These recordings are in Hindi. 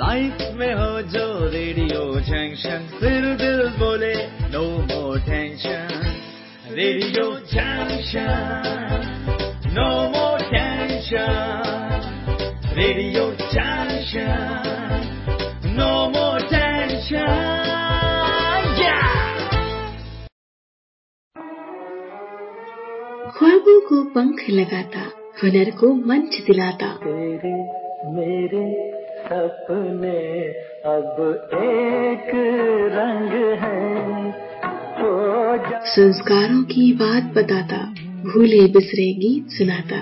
लाइफ में हो जो रेडियो जंक्शन फिर दिल बोले no more tension radio junction no more tension radio junction no more tension ख्वाबों को पंख लगाता हुनर को मंच दिलाता। तेरे मेरे सपने अब एक रंग है। संस्कारों की बात बताता भूले बिसरे गीत सुनाता।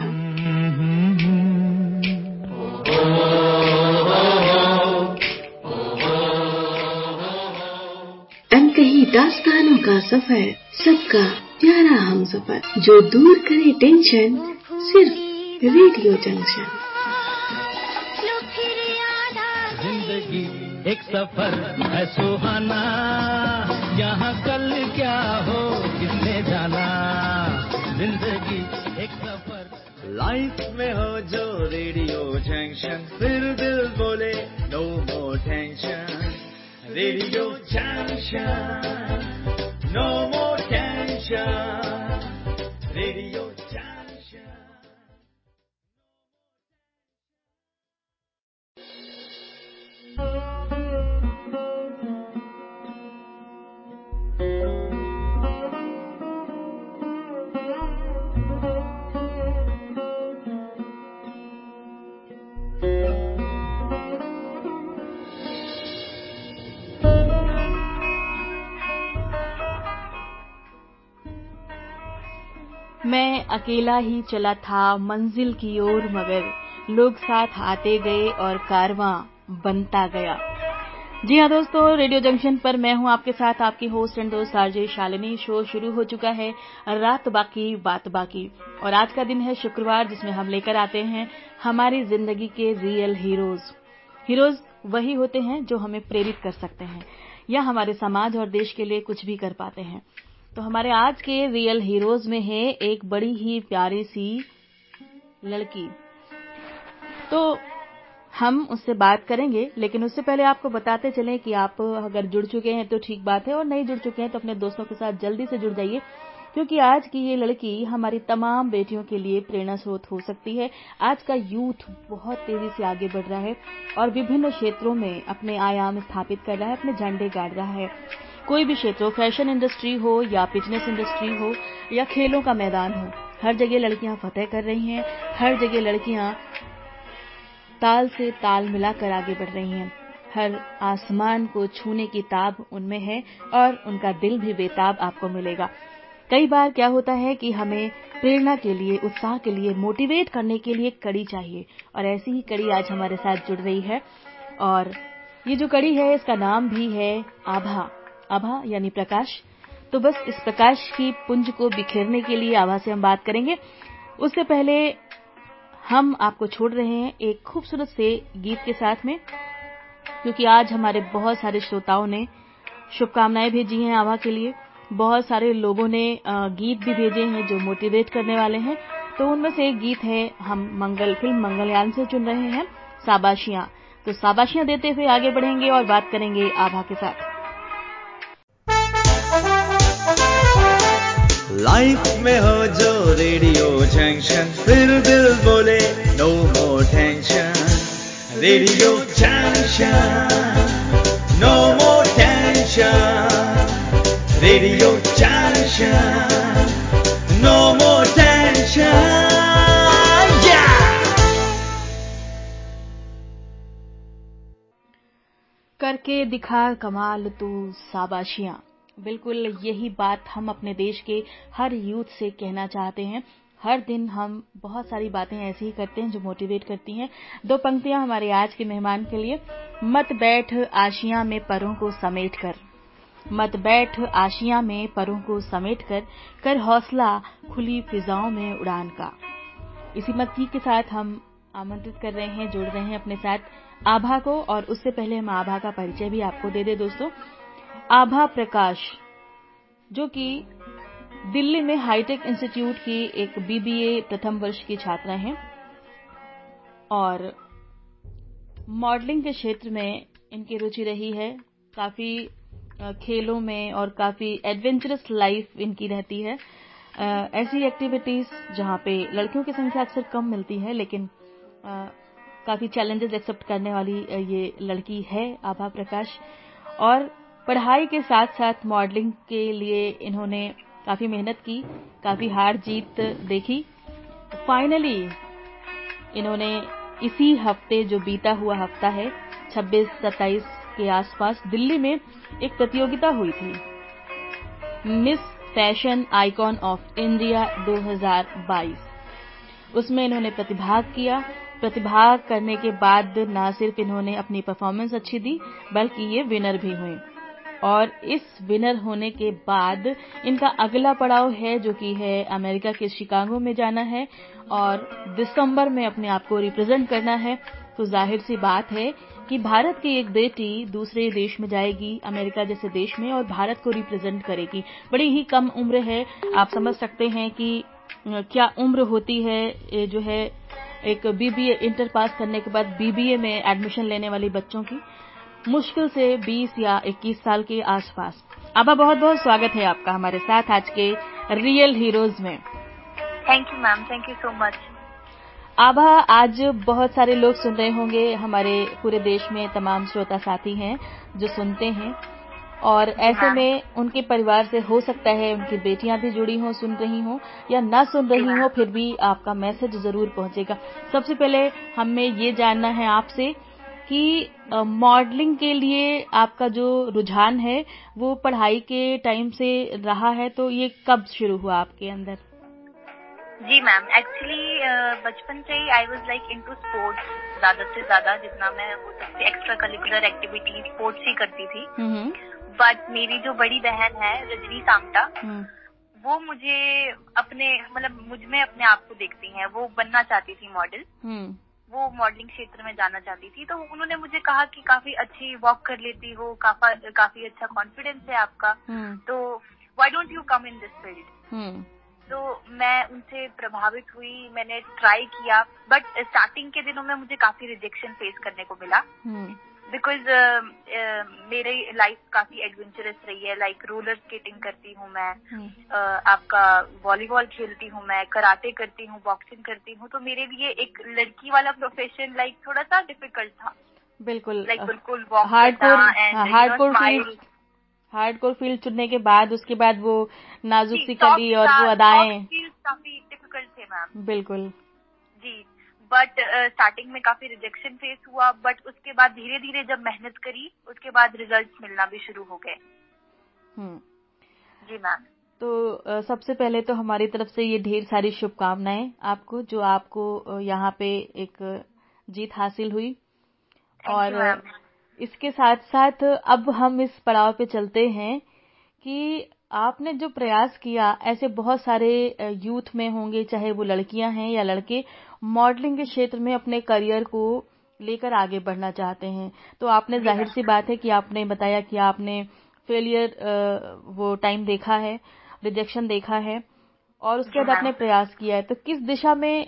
अनकही दास्तानों का सफ़र सबका प्यारा हम सफ़र जो दूर करे टेंशन सिर्फ़ रेडियो जंक्शन। ज़िंदगी एक सफ़र है सुहाना। यहाँ कल क्या हो किसने जाना? ज़िंदगी एक सफ़र। लाइफ में हो जो रेडियो जंक्शन फिर दिल बोले no more tension radio junction no more tension अकेला ही चला था मंजिल की ओर मगर लोग साथ आते गए और कारवां बनता गया। जी हाँ दोस्तों, रेडियो जंक्शन पर मैं हूँ आपके साथ आपकी होस्ट एंड दोस्त आरजे शालिनी। शो शुरू हो चुका है, रात बाकी, बात बाकी। और आज का दिन है शुक्रवार, जिसमें हम लेकर आते हैं हमारी ज़िंदगी के रियल हीरोज। हीरोज वही होते हैं जो हमें प्रेरित कर सकते हैं या हमारे समाज और देश के लिए कुछ भी कर पाते हैं। तो हमारे आज के रियल हीरोज में है एक बड़ी ही प्यारी सी लड़की। तो हम उससे बात करेंगे, लेकिन उससे पहले आपको बताते चलें कि आप अगर जुड़ चुके हैं तो ठीक बात है, और नहीं जुड़ चुके हैं तो अपने दोस्तों के साथ जल्दी से जुड़ जाइए, क्योंकि आज की ये लड़की हमारी तमाम बेटियों के लिए प्रेरणा स्रोत हो सकती है। आज का यूथ बहुत तेज़ी से आगे बढ़ रहा है और विभिन्न क्षेत्रों में अपने आयाम स्थापित कर रहा है, अपने झंडे गाड़ रहा है। कोई भी क्षेत्र हो, फ़ैशन इंडस्ट्री हो या फिटनेस इंडस्ट्री हो या खेलों का मैदान हो, हर जगह लड़कियाँ फतेह कर रही हैं, हर जगह लड़कियाँ ताल से ताल मिलाकर आगे बढ़ रही हैं। हर आसमान को छूने की ताब उनमें है और उनका दिल भी बेताब आपको मिलेगा। कई बार क्या होता है कि हमें प्रेरणा के लिए, उत्साह के लिए, मोटिवेट करने के लिए कड़ी चाहिए और ऐसी ही कड़ी आज हमारे साथ जुड़ रही है और ये जो कड़ी है, इसका नाम भी है आभा। आभा यानी प्रकाश। तो बस इस प्रकाश की पुंज को बिखेरने के लिए आभा से हम बात करेंगे। उससे पहले हम आपको छोड़ रहे हैं एक खूबसूरत से गीत के साथ में, क्योंकि आज हमारे बहुत सारे श्रोताओं ने शुभकामनाएँ भेजी हैं आभा के लिए। बहुत सारे लोगों ने गीत भी भेजे हैं जो मोटिवेट करने वाले हैं। तो उनमें से एक गीत है, हम मंगल, फ़िल्म मंगलयान से चुन रहे हैं, साबाशियाँ। तो साबाशियाँ देते हुए आगे बढ़ेंगे और बात करेंगे आभा के साथ। लाइफ में हो जो रेडियो जंक्शन फिर दिल बोले no more tension radio junction no more tension radio junction no more tension करके दिखा कमाल तू साबाशियाँ बिल्कुल यही बात हम अपने देश के हर यूथ से कहना चाहते हैं। हर दिन हम बहुत सारी बातें ऐसी ही करते हैं जो मोटिवेट करती हैं। दो पंक्तियाँ हमारे आज के मेहमान के लिए। मत बैठ आशिया में परों को समेट कर। मत बैठ आशिया में परों को समेट कर। कर हौसला खुली फिजाओं में उड़ान का। इसी मत्ती के साथ हम आमंत्रित कर रहे हैं, जुड़ रहे हैं अपने साथ आभा को। और उससे पहले हम आभा का परिचय भी आपको दे दे दोस्तों। आभा प्रकाश, जो कि दिल्ली में हाईटेक इंस्टीट्यूट की एक बीबीए प्रथम वर्ष की छात्रा हैं और मॉडलिंग के क्षेत्र में इनकी रुचि रही है। काफ़ी खेलों में और काफ़ी एडवेंचरस लाइफ इनकी रहती है। ऐसी एक्टिविटीज़ जहाँ पे लड़कियों की संख्या अक्सर कम मिलती है, लेकिन काफ़ी चैलेंजेस एक्सेप्ट करने वाली ये लड़की है आभा प्रकाश। और पढ़ाई के साथ साथ मॉडलिंग के लिए इन्होंने काफ़ी मेहनत की, काफ़ी हार जीत देखी। फाइनली इन्होंने इसी हफ़्ते जो बीता हुआ हफ़्ता है 26-27 के आसपास दिल्ली में एक प्रतियोगिता हुई थी। Miss fashion icon of India 2022 उसमें इन्होंने प्रतिभाग किया। प्रतिभाग करने के बाद न सिर्फ़ इन्होंने अपनी परफॉर्मेंस अच्छी दी, बल्कि ये विनर भी हुई और इस विनर होने के बाद इनका अगला पड़ाव है जो कि है अमेरिका के शिकागो में जाना है और दिसंबर में अपने आप को रिप्रेजेंट करना है। तो ज़ाहिर सी बात है कि भारत की एक बेटी दूसरे देश में जाएगी, अमेरिका जैसे देश में, और भारत को रिप्रेजेंट करेगी। बड़ी ही कम उम्र है। आप समझ सकते हैं कि क्या उम्र होती है जो है, एक बीबीए इंटर पास करने के बाद बीबीए में एडमिशन लेने वाली बच्चों की। मुश्किल से 20 या 21 साल के आसपास। आबा बहुत बहुत स्वागत है आपका हमारे साथ आज के रियल हीरोज में। Thank you ma'am thank you so much Abha आज बहुत सारे लोग सुन रहे होंगे। हमारे पूरे देश में तमाम श्रोता साथी हैं जो सुनते हैं। और ऐसे में उनके परिवार से हो सकता है उनकी बेटियाँ भी जुड़ी हों सुन रही हों या ना सुन रही हों फिर भी आपका मैसेज ज़रूर पहुंचेगा। सबसे पहले हमें ये जानना है आपसे कि मॉडलिंग के लिए आपका जो रुझान है वो पढ़ाई के टाइम से रहा है तो ये कब शुरू हुआ आपके अंदर जी मैम एक्चुअली बचपन से ही I was like into sports ज़्यादा से ज़्यादा जितना मैं हो सकती एक्स्ट्रा करिकुलर एक्टिविटी स्पोर्ट्स ही करती थी बट मेरी जो बड़ी बहन है रजनी सामटा हम्म। वो मुझे अपने मतलब मुझमें अपने आप को देखती हैं वो बनना चाहती थी मॉडल हम्म। वो मॉडलिंग क्षेत्र में जाना चाहती थी तो उन्होंने मुझे कहा कि काफ़ी अच्छी वॉक कर लेती हो काफा, काफ़ी अच्छा कॉन्फिडेंस है आपका। हम्म। तो why don't you come in this field तो मैं उनसे प्रभावित हुई मैंने ट्राई किया बट स्टार्टिंग के दिनों में मुझे काफ़ी रिजेक्शन फेस करने को मिला। बिकॉज़ uh, uh, मेरी लाइफ काफ़ी एडवेंचरस रही है लाइक रोलर स्केटिंग करती हूँ मैं uh, आपका वॉलीबॉल खेलती हूँ मैं कराटे करती हूँ बॉक्सिंग करती हूँ तो मेरे लिए एक लड़की वाला प्रोफेशन लाइक थोड़ा सा डिफ़िकल्ट था। बिल्कुल लाइक बिल्कुल हार्ड कोर फ़ील्ड चुनने के बाद उसके बाद वो नाजुक सी कली और वो अदाएँ। काफ़ी डिफ़िकल्ट थे मैम बिल्कुल। जी। बट स्टार्टिंग uh, में काफ़ी रिजेक्शन फेस हुआ बट उसके बाद धीरे धीरे जब मेहनत करी उसके बाद रिज़ल्ट मिलना भी शुरू हो गए। हम्म। जी मैम तो सबसे पहले तो हमारी तरफ़ से ये ढेर सारी शुभकामनाएँ आपको जो आपको यहाँ पे एक जीत हासिल हुई। और इसके साथ साथ अब हम इस पड़ाव पे चलते हैं कि आपने जो प्रयास किया ऐसे बहुत सारे यूथ में होंगे चाहे वो लड़कियाँ हैं या लड़के मॉडलिंग के क्षेत्र में अपने करियर को लेकर आगे बढ़ना चाहते हैं। तो आपने ज़ाहिर सी बात है कि आपने बताया कि आपने फेलियर वो टाइम देखा है रिजेक्शन देखा है और उसके बाद आपने प्रयास किया है। तो किस दिशा में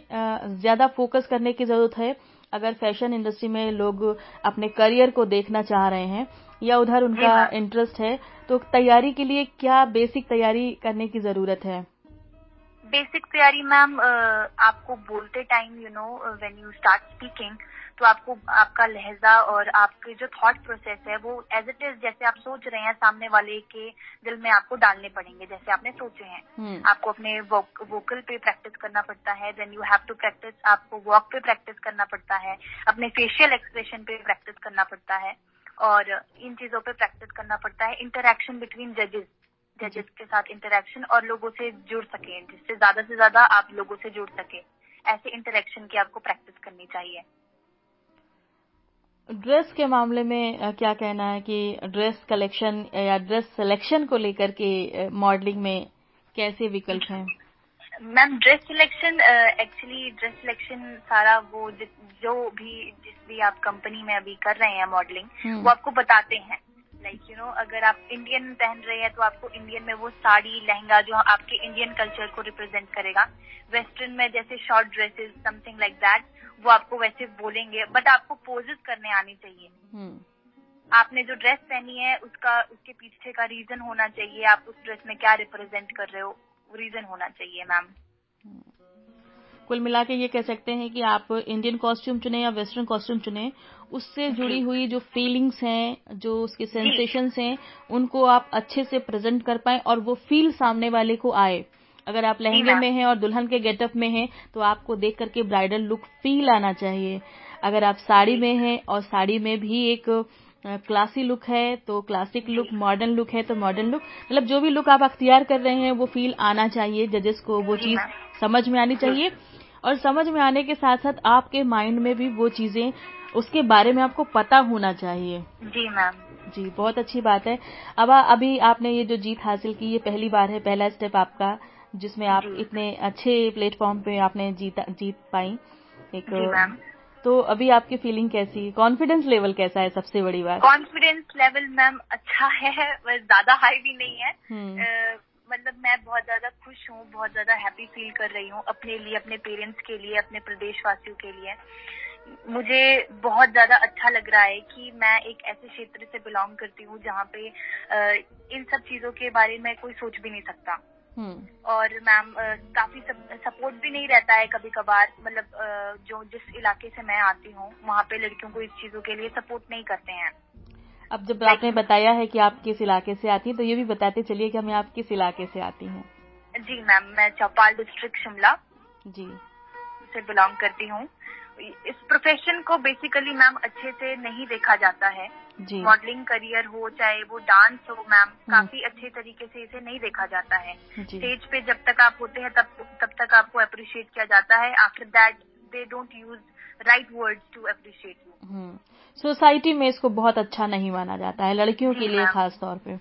ज़्यादा फोकस करने की ज़रूरत है? अगर फ़ैशन इंडस्ट्री में लोग अपने करियर को देखना चाह रहे हैं या उधर उनका इंटरेस्ट है। तो तैयारी के लिए क्या बेसिक तैयारी करने की ज़रूरत है? बेसिक तैयारी मैम आपको बोलते time you know when you start speaking तो आपको आपका लहजा और आपके जो थॉट प्रोसेस है वो एज इट इज़ जैसे आप सोच रहे हैं सामने वाले के दिल में आपको डालने पड़ेंगे जैसे आपने सोचे हैं। hmm. आपको अपने वोकल पे प्रैक्टिस करना पड़ता है then you have to practice आपको वॉक पे प्रैक्टिस करना पड़ता है अपने फेशियल एक्सप्रेशन पे प्रैक्टिस करना पड़ता है। और इन चीज़ों पे प्रैक्टिस करना पड़ता है। इंटरेक्शन बिटवीन जजेस जजेस के साथ इंटरेक्शन और लोगों से जुड़ सके, जिससे ज़्यादा से ज़्यादा आप लोगों से जुड़ सके। ऐसे इंटरेक्शन की आपको प्रैक्टिस करनी चाहिए। ड्रेस के मामले में क्या कहना है कि ड्रेस कलेक्शन या ड्रेस सिलेक्शन को लेकर के मॉडलिंग में कैसे विकल्प हैं? Ma'am dress selection actually dress selection सारा वो जो भी जिस भी आप कंपनी में अभी कर रहे हैं मॉडलिंग हम्म। वो आपको बताते हैं। लाइक यू नो अगर आप इंडियन पहन रहे हैं तो आपको इंडियन में वो साड़ी लहंगा जो आपके इंडियन कल्चर को रिप्रेजेंट करेगा। वेस्टर्न में जैसे short dresses something like that वो आपको वैसे बोलेंगे। बट आपको पोजेस करने आनी चाहिए। हम्म। आपने जो ड्रेस पहनी है उसका उसके पीछे का रीजन होना चाहिए। आप उस ड्रेस में क्या रिप्रेजेंट कर रहे हो? रीजन होना चाहिए मैम कुल मिला के ये कह सकते हैं कि आप इंडियन कॉस्ट्यूम चुने या वेस्टर्न कॉस्ट्यूम चुने उससे जुड़ी हुई जो फीलिंग्स हैं जो उसके सेंसेशंस हैं उनको आप अच्छे से प्रेजेंट कर पाए और वो फील सामने वाले को आए। अगर आप लहंगे में हैं और दुल्हन के गेटअप में हैं तो आपको देख करके ब्राइडल लुक फील आना चाहिए। अगर आप साड़ी में हैं और साड़ी में भी एक क्लासी लुक है तो क्लासिक लुक मॉडर्न लुक है तो मॉडर्न लुक मतलब जो भी लुक आप अख्तियार कर रहे हैं वो फील आना चाहिए जजेस को वो चीज़ समझ में आनी चाहिए। और समझ में आने के साथ साथ आपके माइंड में भी वो चीज़ें उसके बारे में आपको पता होना चाहिए। जी मैम जी बहुत अच्छी बात है। अब अभी आपने ये जो जीत हासिल की ये पहली बार है पहला स्टेप आपका जिसमें आप इतने अच्छे प्लेटफॉर्म पे आपने जीत जीत पाई। एक तो अभी आपकी फीलिंग कैसी है कॉन्फिडेंस लेवल कैसा है सबसे बड़ी बात कॉन्फिडेंस लेवल मैम अच्छा है बस ज़्यादा हाई भी नहीं है हम्म। मतलब मैं बहुत ज़्यादा खुश हूँ बहुत ज़्यादा हैप्पी फील कर रही हूँ अपने लिए अपने पेरेंट्स के लिए अपने प्रदेशवासियों के लिए मुझे बहुत ज़्यादा अच्छा लग रहा है कि मैं एक ऐसे क्षेत्र से बिलोंग करती हूँ जहाँ पे इन सब चीज़ों के बारे में कोई सोच भी नहीं सकता। और मैम काफ़ी सपोर्ट भी नहीं रहता है कभी कभार मतलब जो जिस इलाके से मैं आती हूँ वहाँ पे लड़कियों को इस चीज़ों के लिए सपोर्ट नहीं करते हैं। अब जब आपने बताया है कि आप किस इलाके से आती हैं तो ये भी बताते चलिए कि हमें आप किस इलाके से आती हैं। जी मैम मैं चौपाल डिस्ट्रिक्ट शिमला जी। से बिलोंग करती हूँ। इस प्रोफेशन को बेसिकली मैम अच्छे से नहीं देखा जाता है। मॉडलिंग करियर हो चाहे वो डांस हो मैम हम्म। काफ़ी अच्छे तरीके से इसे नहीं देखा जाता है। स्टेज पे जब तक आप होते हैं तब तब तक आपको अप्रिशिएट किया जाता है। After that they don't use right word to appreciate you society में इसको बहुत अच्छा नहीं माना जाता है लड़कियों के लिए खास तौर पे।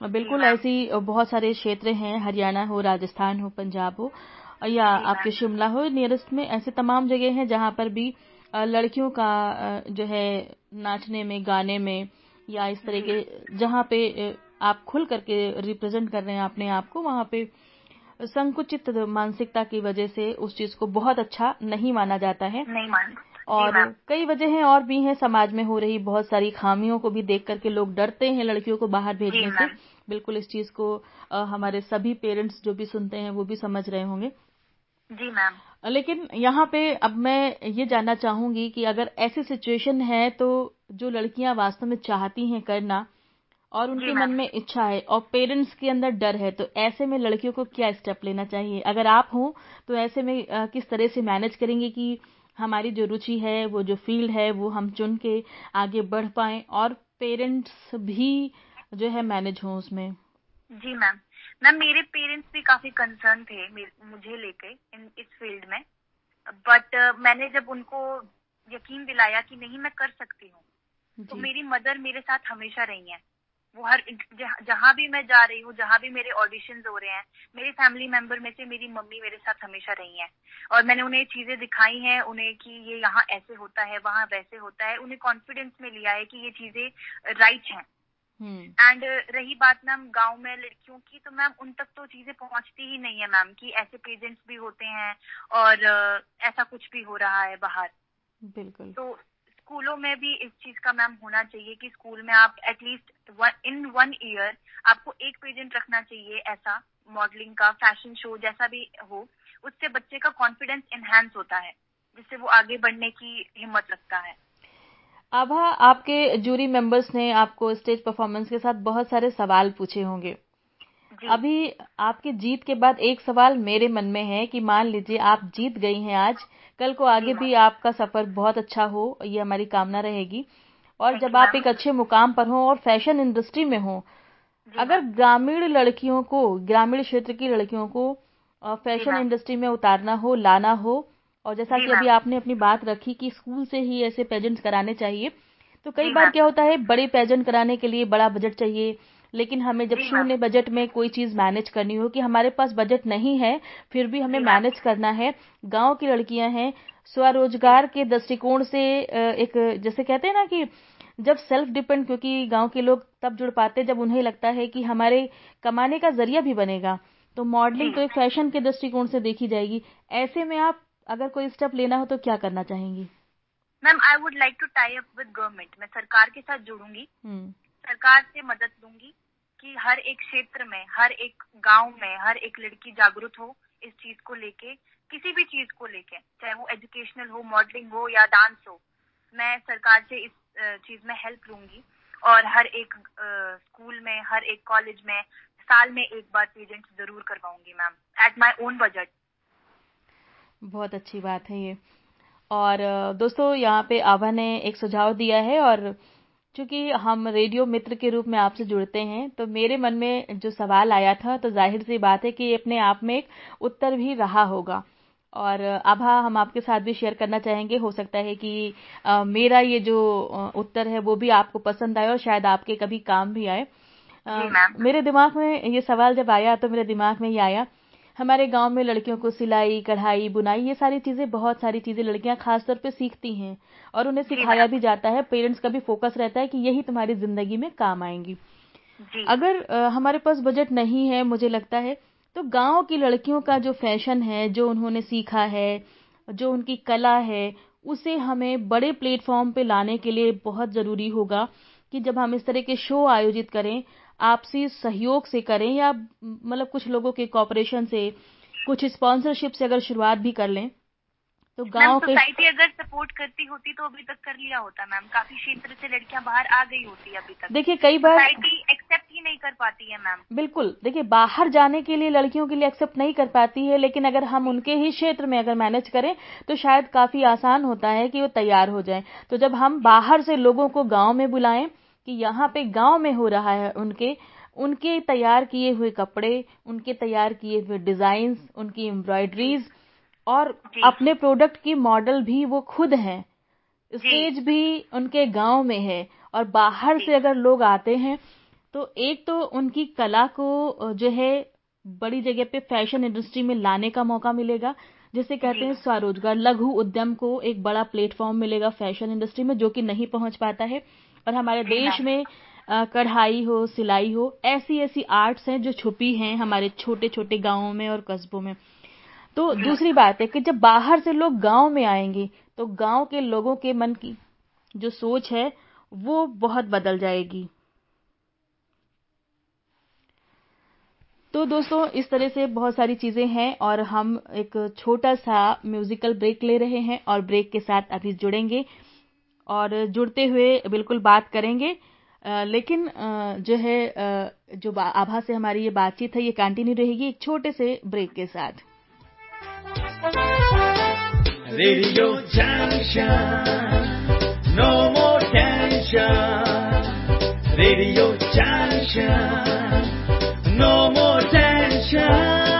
बिल्कुल ऐसी बहुत सारे क्षेत्र हैं हरियाणा हो राजस्थान हो पंजाब हो। या आपके शिमला हो नियरेस्ट में ऐसे तमाम जगह हैं जहाँ पर भी लड़कियों का जो है नाचने में गाने में या इस तरह के जहाँ पे आप खुल करके रिप्रेजेंट कर रहे हैं अपने आप को वहाँ पे संकुचित मानसिकता की वजह से उस चीज़ को बहुत अच्छा नहीं माना जाता है। नहीं मान। और कई वजह वजहें और भी हैं समाज में हो रही बहुत सारी खामियों को भी देख करके लोग डरते हैं लड़कियों को बाहर भेजने से। बिल्कुल इस चीज़ को हमारे सभी पेरेंट्स जो भी सुनते हैं वो भी समझ रहे होंगे। जी मैम लेकिन यहाँ पे अब मैं ये जानना चाहूँगी कि अगर ऐसी सिचुएशन है तो जो लड़कियाँ वास्तव में चाहती हैं करना और उनके मन में इच्छा है और पेरेंट्स के अंदर डर है तो ऐसे में लड़कियों को क्या स्टेप लेना चाहिए? अगर आप हो तो ऐसे में किस तरह से मैनेज करेंगे कि हमारी जो रुचि है वो जो फ़ील्ड है वो हम चुन के आगे बढ़ पाए और पेरेंट्स भी जो है मैनेज हो उसमें? जी मैम मैम मेरे पेरेंट्स भी काफ़ी कंसर्न थे मुझे लेके इन इस फ़ील्ड में। बट uh, मैंने जब उनको यकीन दिलाया कि नहीं मैं कर सकती हूँ तो मेरी मदर मेरे साथ हमेशा रही है। वो हर जहाँ भी मैं जा रही हूँ जहाँ भी मेरे ऑडिशन हो रहे हैं मेरे फैमिली मेंबर में से मेरी मम्मी मेरे साथ हमेशा रही हैं। और मैंने उन्हें चीज़ें दिखाई हैं उन्हें कि ये यहाँ ऐसे होता है वहाँ वैसे होता है उन्हें कॉन्फिडेंस में लिया है कि ये चीज़ें राइट हैं। And hmm. रही बात मैम गाँव में लड़कियों की तो मैम उन तक तो चीज़ें पहुँचती ही नहीं है मैम कि ऐसे पेजेंट्स भी होते हैं और ऐसा कुछ भी हो रहा है बाहर। बिल्कुल। तो स्कूलों में भी इस चीज़ का मैम होना चाहिए कि स्कूल में आप एटलीस्ट इन वन ईयर आपको एक पेजेंट रखना चाहिए ऐसा मॉडलिंग का फ़ैशन शो जैसा भी हो उससे बच्चे का कॉन्फिडेंस एनहेंस होता है जिससे वो आगे बढ़ने की हिम्मत रखता है। आभा आपके जूरी मेंबर्स ने आपको स्टेज परफॉर्मेंस के साथ बहुत सारे सवाल पूछे होंगे। अभी आपके जीत के बाद एक सवाल मेरे मन में है कि मान लीजिए आप जीत गई हैं आज कल को आगे भी आपका सफ़र बहुत अच्छा हो ये हमारी कामना रहेगी। और जब आप एक अच्छे मुकाम पर हो और फ़ैशन इंडस्ट्री में हो अगर ग्रामीण लड़कियों को ग्रामीण क्षेत्र की लड़कियों को फ़ैशन इंडस्ट्री में उतारना हो लाना हो और जैसा कि अभी आपने अपनी बात रखी कि स्कूल से ही ऐसे पेजेंट कराने चाहिए। तो कई बार क्या होता है बड़े पेजेंट कराने के लिए बड़ा बजट चाहिए लेकिन हमें जब शून्य बजट में कोई चीज़ मैनेज करनी हो कि हमारे पास बजट नहीं है फिर भी हमें मैनेज करना है। गाँव की लड़कियाँ हैं स्वरोजगार के दृष्टिकोण से एक जैसे कहते हैं ना कि जब सेल्फ डिपेंड क्योंकि गाँव के लोग तब जुड़ पाते जब उन्हें लगता है कि हमारे कमाने का ज़रिया भी बनेगा। तो मॉडलिंग तो एक फ़ैशन के दृष्टिकोण से देखी जाएगी। ऐसे में आप अगर कोई स्टेप लेना हो तो क्या करना चाहेंगी? Ma'am I would like to tie up with government मैं सरकार के साथ जुड़ूँगी। हम्म। सरकार से मदद लूँगी कि हर एक क्षेत्र में हर एक गाँव में हर एक लड़की जागरूक हो इस चीज़ को लेके किसी भी चीज़ को लेके चाहे वो एजुकेशनल हो मॉडलिंग हो या डांस हो। मैं सरकार से इस चीज़ में हेल्प लूँगी और हर एक स्कूल में हर एक कॉलेज में साल में एक बार पेजेंट ज़रूर करवाऊँगी ma'am at my own budget बहुत अच्छी बात है ये। और दोस्तों यहाँ पे आभा ने एक सुझाव दिया है और चूँकि हम रेडियो मित्र के रूप में आपसे जुड़ते हैं तो मेरे मन में जो सवाल आया था तो ज़ाहिर सी बात है कि ये अपने आप में एक उत्तर भी रहा होगा। और आभा हम आपके साथ भी शेयर करना चाहेंगे हो सकता है कि आ, मेरा ये जो उत्तर है वो भी आपको पसंद आए और शायद आपके कभी काम भी आए। आ, मेरे दिमाग में ये सवाल जब आया तो मेरे दिमाग में ये आया हमारे गाँव में लड़कियों को सिलाई कढ़ाई बुनाई ये सारी चीज़ें बहुत सारी चीज़ें लड़कियाँ खासतौर पे सीखती हैं और उन्हें सिखाया भी जाता है। पेरेंट्स का भी फोकस रहता है कि यही तुम्हारी ज़िंदगी में काम आएँगी। अगर आ, हमारे पास बजट नहीं है मुझे लगता है तो गाँव की लड़कियों का जो फ़ैशन है जो उन्होंने सीखा है जो उनकी कला है उसे हमें बड़े प्लेटफॉर्म पे लाने के लिए बहुत ज़रूरी होगा कि जब हम इस तरह के शो आयोजित करें आपसी सहयोग से करें या मतलब कुछ लोगों के कॉपरेशन से कुछ स्पॉन्सरशिप से अगर शुरुआत भी कर लें तो गाँव के सोसाइटी अगर सपोर्ट करती होती तो अभी तक कर लिया होता मैम काफ़ी क्षेत्र से लड़कियाँ बाहर आ गई होती अभी तक। देखिए कई बार सोसाइटी एक्सेप्ट ही नहीं कर पाती है मैम बिल्कुल देखिए बाहर जाने के लिए लड़कियों के लिए एक्सेप्ट नहीं कर पाती है लेकिन अगर हम उनके ही क्षेत्र में अगर मैनेज करें तो शायद काफ़ी आसान होता है कि वो तैयार हो जाए। तो जब हम बाहर से लोगों को गाँव में बुलाएँ कि यहाँ पे गाँव में हो रहा है उनके उनके तैयार किए हुए कपड़े उनके तैयार किए हुए डिज़ाइन उनकी एम्ब्रॉयडरीज और अपने प्रोडक्ट की मॉडल भी वो खुद हैं। स्टेज भी उनके गाँव में है और बाहर से अगर लोग आते हैं तो एक तो उनकी कला को जो है बड़ी जगह पे फ़ैशन इंडस्ट्री में लाने का मौका मिलेगा। जिसे कहते हैं स्वरोजगार लघु उद्यम को एक बड़ा प्लेटफॉर्म मिलेगा फ़ैशन इंडस्ट्री में जो कि नहीं पहुँच पाता है। और हमारे देश में कढ़ाई हो सिलाई हो ऐसी ऐसी आर्ट्स हैं जो छुपी हैं हमारे छोटे छोटे गाँवों में और कस्बों में। तो दूसरी बात है कि जब बाहर से लोग गाँव में आएँगे तो गाँव के लोगों के मन की जो सोच है वो बहुत बदल जाएगी। तो दोस्तों इस तरह से बहुत सारी चीज़ें हैं और हम एक छोटा सा म्यूजिकल ब्रेक ले रहे हैं और ब्रेक के साथ अभी जुड़ेंगे। और जुड़ते हुए बिल्कुल बात करेंगे लेकिन जो है जो आभा से हमारी ये बातचीत है ये कंटिन्यू रहेगी एक छोटे से ब्रेक के साथ Radio Junction, no more tension. Radio Junction, no more tension.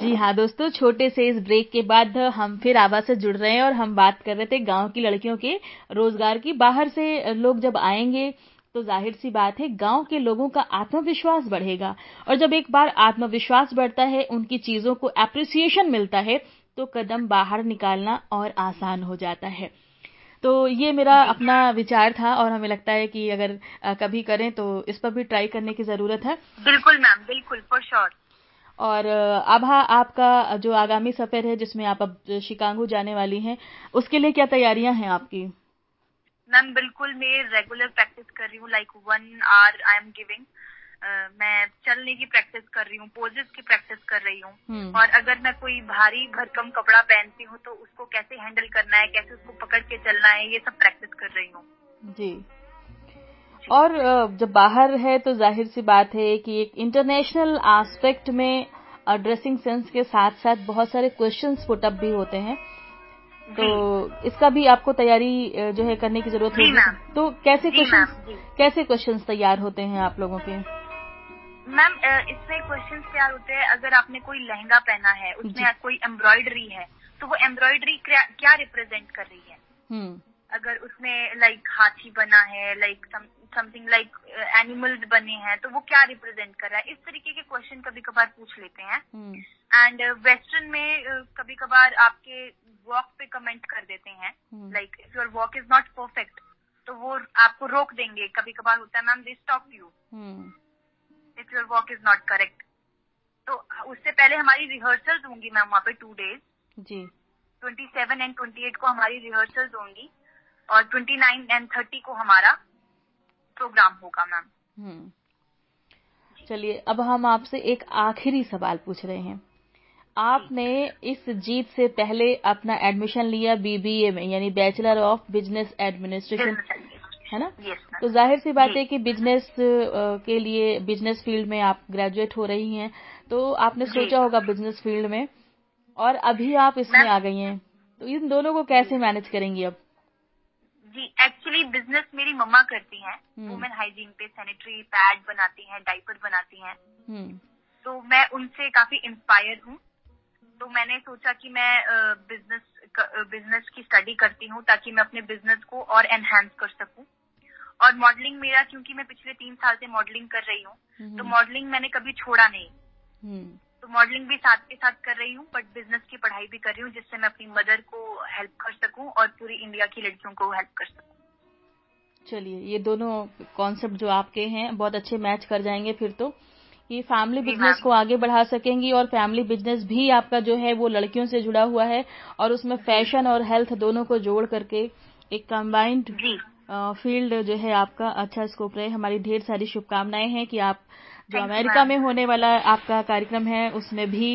जी हाँ दोस्तों छोटे से इस ब्रेक के बाद हम फिर आवाज़ से जुड़ रहे हैं और हम बात कर रहे थे गाँव की लड़कियों के रोज़गार की। बाहर से लोग जब आएँगे तो ज़ाहिर सी बात है गाँव के लोगों का आत्मविश्वास बढ़ेगा। और जब एक बार आत्मविश्वास बढ़ता है उनकी चीज़ों को एप्रिसिएशन मिलता है तो कदम बाहर निकालना और आसान हो जाता है। तो ये मेरा अपना विचार था और हमें लगता है कि अगर कभी करें तो इस पर भी ट्राई करने की ज़रूरत है। बिल्कुल मैम बिल्कुल फॉर श्योर और आभा आपका जो आगामी सफ़र है जिसमें आप अब शिकागो जाने वाली हैं उसके लिए क्या तैयारियाँ हैं आपकी? मैम बिल्कुल मैं रेगुलर प्रैक्टिस कर रही हूँ like one hour I am giving मैं चलने की प्रैक्टिस कर रही हूँ पोजेस की प्रैक्टिस कर रही हूँ। हम्म। और अगर मैं कोई भारी भरकम कपड़ा पहनती हूँ तो उसको कैसे हैंडल करना है कैसे उसको पकड़ के चलना है ये सब प्रैक्टिस कर रही हूँ। जी। और जब बाहर है तो ज़ाहिर सी बात है कि एक इंटरनेशनल एस्पेक्ट में ड्रेसिंग सेंस के साथ साथ बहुत सारे क्वेश्चंस पुटअप भी होते हैं। तो इसका भी आपको तैयारी जो है करने की ज़रूरत होगी। तो कैसे क्वेश्चन कैसे क्वेश्चन तैयार होते हैं आप लोगों के? मैम इसमें क्वेश्चन तैयार होते हैं अगर आपने कोई लहंगा पहना है उसमें कोई एम्ब्रॉयडरी है तो वो एम्ब्रॉयडरी क्या रिप्रेजेंट कर रही है? हम्म। अगर उसमें लाइक हाथी बना है लाइक समथिंग लाइक एनिमल्स बने हैं तो वो क्या रिप्रेजेंट कर रहा है? इस तरीके के क्वेश्चन कभी कभार पूछ लेते हैं। And hmm. वेस्टर्न uh, में uh, कभी कभार आपके वॉक पे कमेंट कर देते हैं। Like if your walk is not perfect तो वो आपको रोक देंगे। कभी कभार होता है ma'am they stop you if your walk is not correct तो उससे पहले हमारी रिहर्सल होंगी मैम वहाँ पे two days ji. Twenty seven and twenty eight को हमारी रिहर्सल होंगी। और ट्वेंटी नाइन एंड थर्टी को हमारा प्रोग्राम होगा मैम चलिए अब हम आपसे एक आखिरी सवाल पूछ रहे हैं। आपने इस जीत से पहले अपना एडमिशन लिया बीबीए में यानी बैचलर ऑफ़ बिज़नेस एडमिनिस्ट्रेशन है ना? तो ज़ाहिर सी बात है कि बिज़नेस के लिए बिज़नेस फ़ील्ड में आप ग्रेजुएट हो रही हैं तो आपने सोचा होगा बिज़नेस फ़ील्ड में और अभी आप इसमें आ गई हैं। तो इन दोनों को कैसे मैनेज करेंगी अब? जी एक्चुअली बिज़नेस मेरी मम्मा करती हैं वुमेन हाइजीन पे सैनिटरी पैड बनाती हैं डाइपर बनाती हैं हम्म। तो मैं उनसे काफ़ी इंस्पायर हूँ तो मैंने सोचा कि मैं बिज़नेस बिज़नेस की स्टडी करती हूँ ताकि मैं अपने बिज़नेस को और एनहेंस कर सकूँ और मॉडलिंग मेरा क्योंकि मैं पिछले तीन साल से मॉडलिंग कर रही हूँ हम्म। तो मॉडलिंग मैंने कभी छोड़ा नहीं हम्म। तो मॉडलिंग भी साथ के साथ कर रही हूँ बट बिज़नेस की पढ़ाई भी कर रही हूँ जिससे मैं अपनी मदर को हेल्प कर सकूँ और पूरी इंडिया की लड़कियों को हेल्प कर सकूँ। चलिए ये दोनों कॉन्सेप्ट जो आपके हैं बहुत अच्छे मैच कर जाएँगे फिर तो। कि फैमिली बिज़नेस को आगे बढ़ा सकेंगी और फैमिली बिज़नेस भी आपका जो है वो लड़कियों से जुड़ा हुआ है और उसमें फ़ैशन और हेल्थ दोनों को जोड़ करके एक कंबाइंड फ़ील्ड जो है आपका अच्छा स्कोप रहे। हमारी ढेर सारी शुभकामनाएँ हैं कि आप जो अमेरिका में होने वाला आपका कार्यक्रम है उसमें भी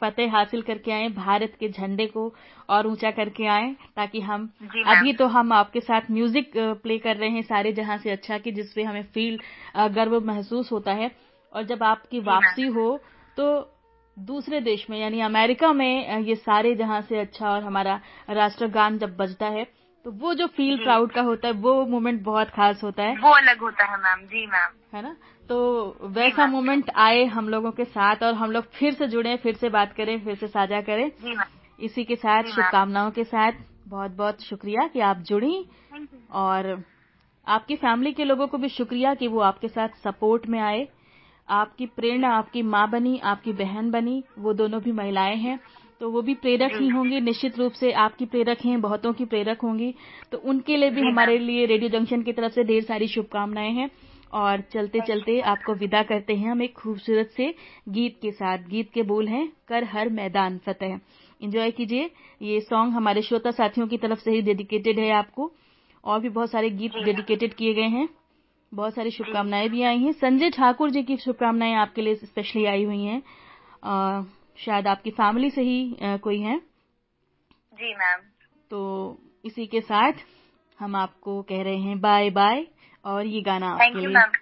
फतेह हासिल करके आए भारत के झंडे को और ऊँचा करके आए ताकि हम अभी तो हम आपके साथ म्यूज़िक प्ले कर रहे हैं सारे जहाँ से अच्छा कि जिससे हमें फील गर्व महसूस होता है। और जब आपकी वापसी हो तो दूसरे देश में यानी अमेरिका में ये सारे जहाँ से अच्छा और हमारा राष्ट्रगान जब बजता है तो वो जो फील प्राउड का होता है वो मोमेंट बहुत खास होता है। वो अलग होता है मैम जी मैम है ना? तो वैसा मोमेंट आए हम लोगों के साथ और हम लोग फिर से जुड़े फिर से बात करें फिर से साझा करें। जी इसी के साथ शुभकामनाओं के साथ बहुत बहुत शुक्रिया कि आप जुड़ी। और आपकी फैमिली के लोगों को भी शुक्रिया कि वो आपके साथ सपोर्ट में आए। आपकी प्रेरणा आपकी माँ बनी आपकी बहन बनी वो दोनों भी महिलाएँ हैं। तो वो भी प्रेरक ही होंगे, निश्चित रूप से आपकी प्रेरक हैं, बहुतों की प्रेरक होंगी। तो उनके लिए भी हमारे लिए रेडियो जंक्शन की तरफ़ से ढेर सारी शुभकामनाएँ हैं। और चलते चलते आपको विदा करते हैं हम एक खूबसूरत से गीत के साथ। गीत के बोल हैं, कर हर मैदान फतेह। एंजॉय कीजिए। ये सॉन्ग हमारे श्रोता साथियों की तरफ़ से ही डेडिकेटेड है आपको। और भी बहुत सारे गीत डेडिकेटेड किए गए हैं। बहुत सारी शुभकामनाएँ भी आई हैं। संजय ठाकुर जी की शुभकामनाएँ आपके लिए स्पेशली आई हुई हैं। शायद आपकी फैमिली से ही कोई है? जी मैम तो इसी के साथ हम आपको कह रहे हैं बाय बाय और ये गाना आपके लिए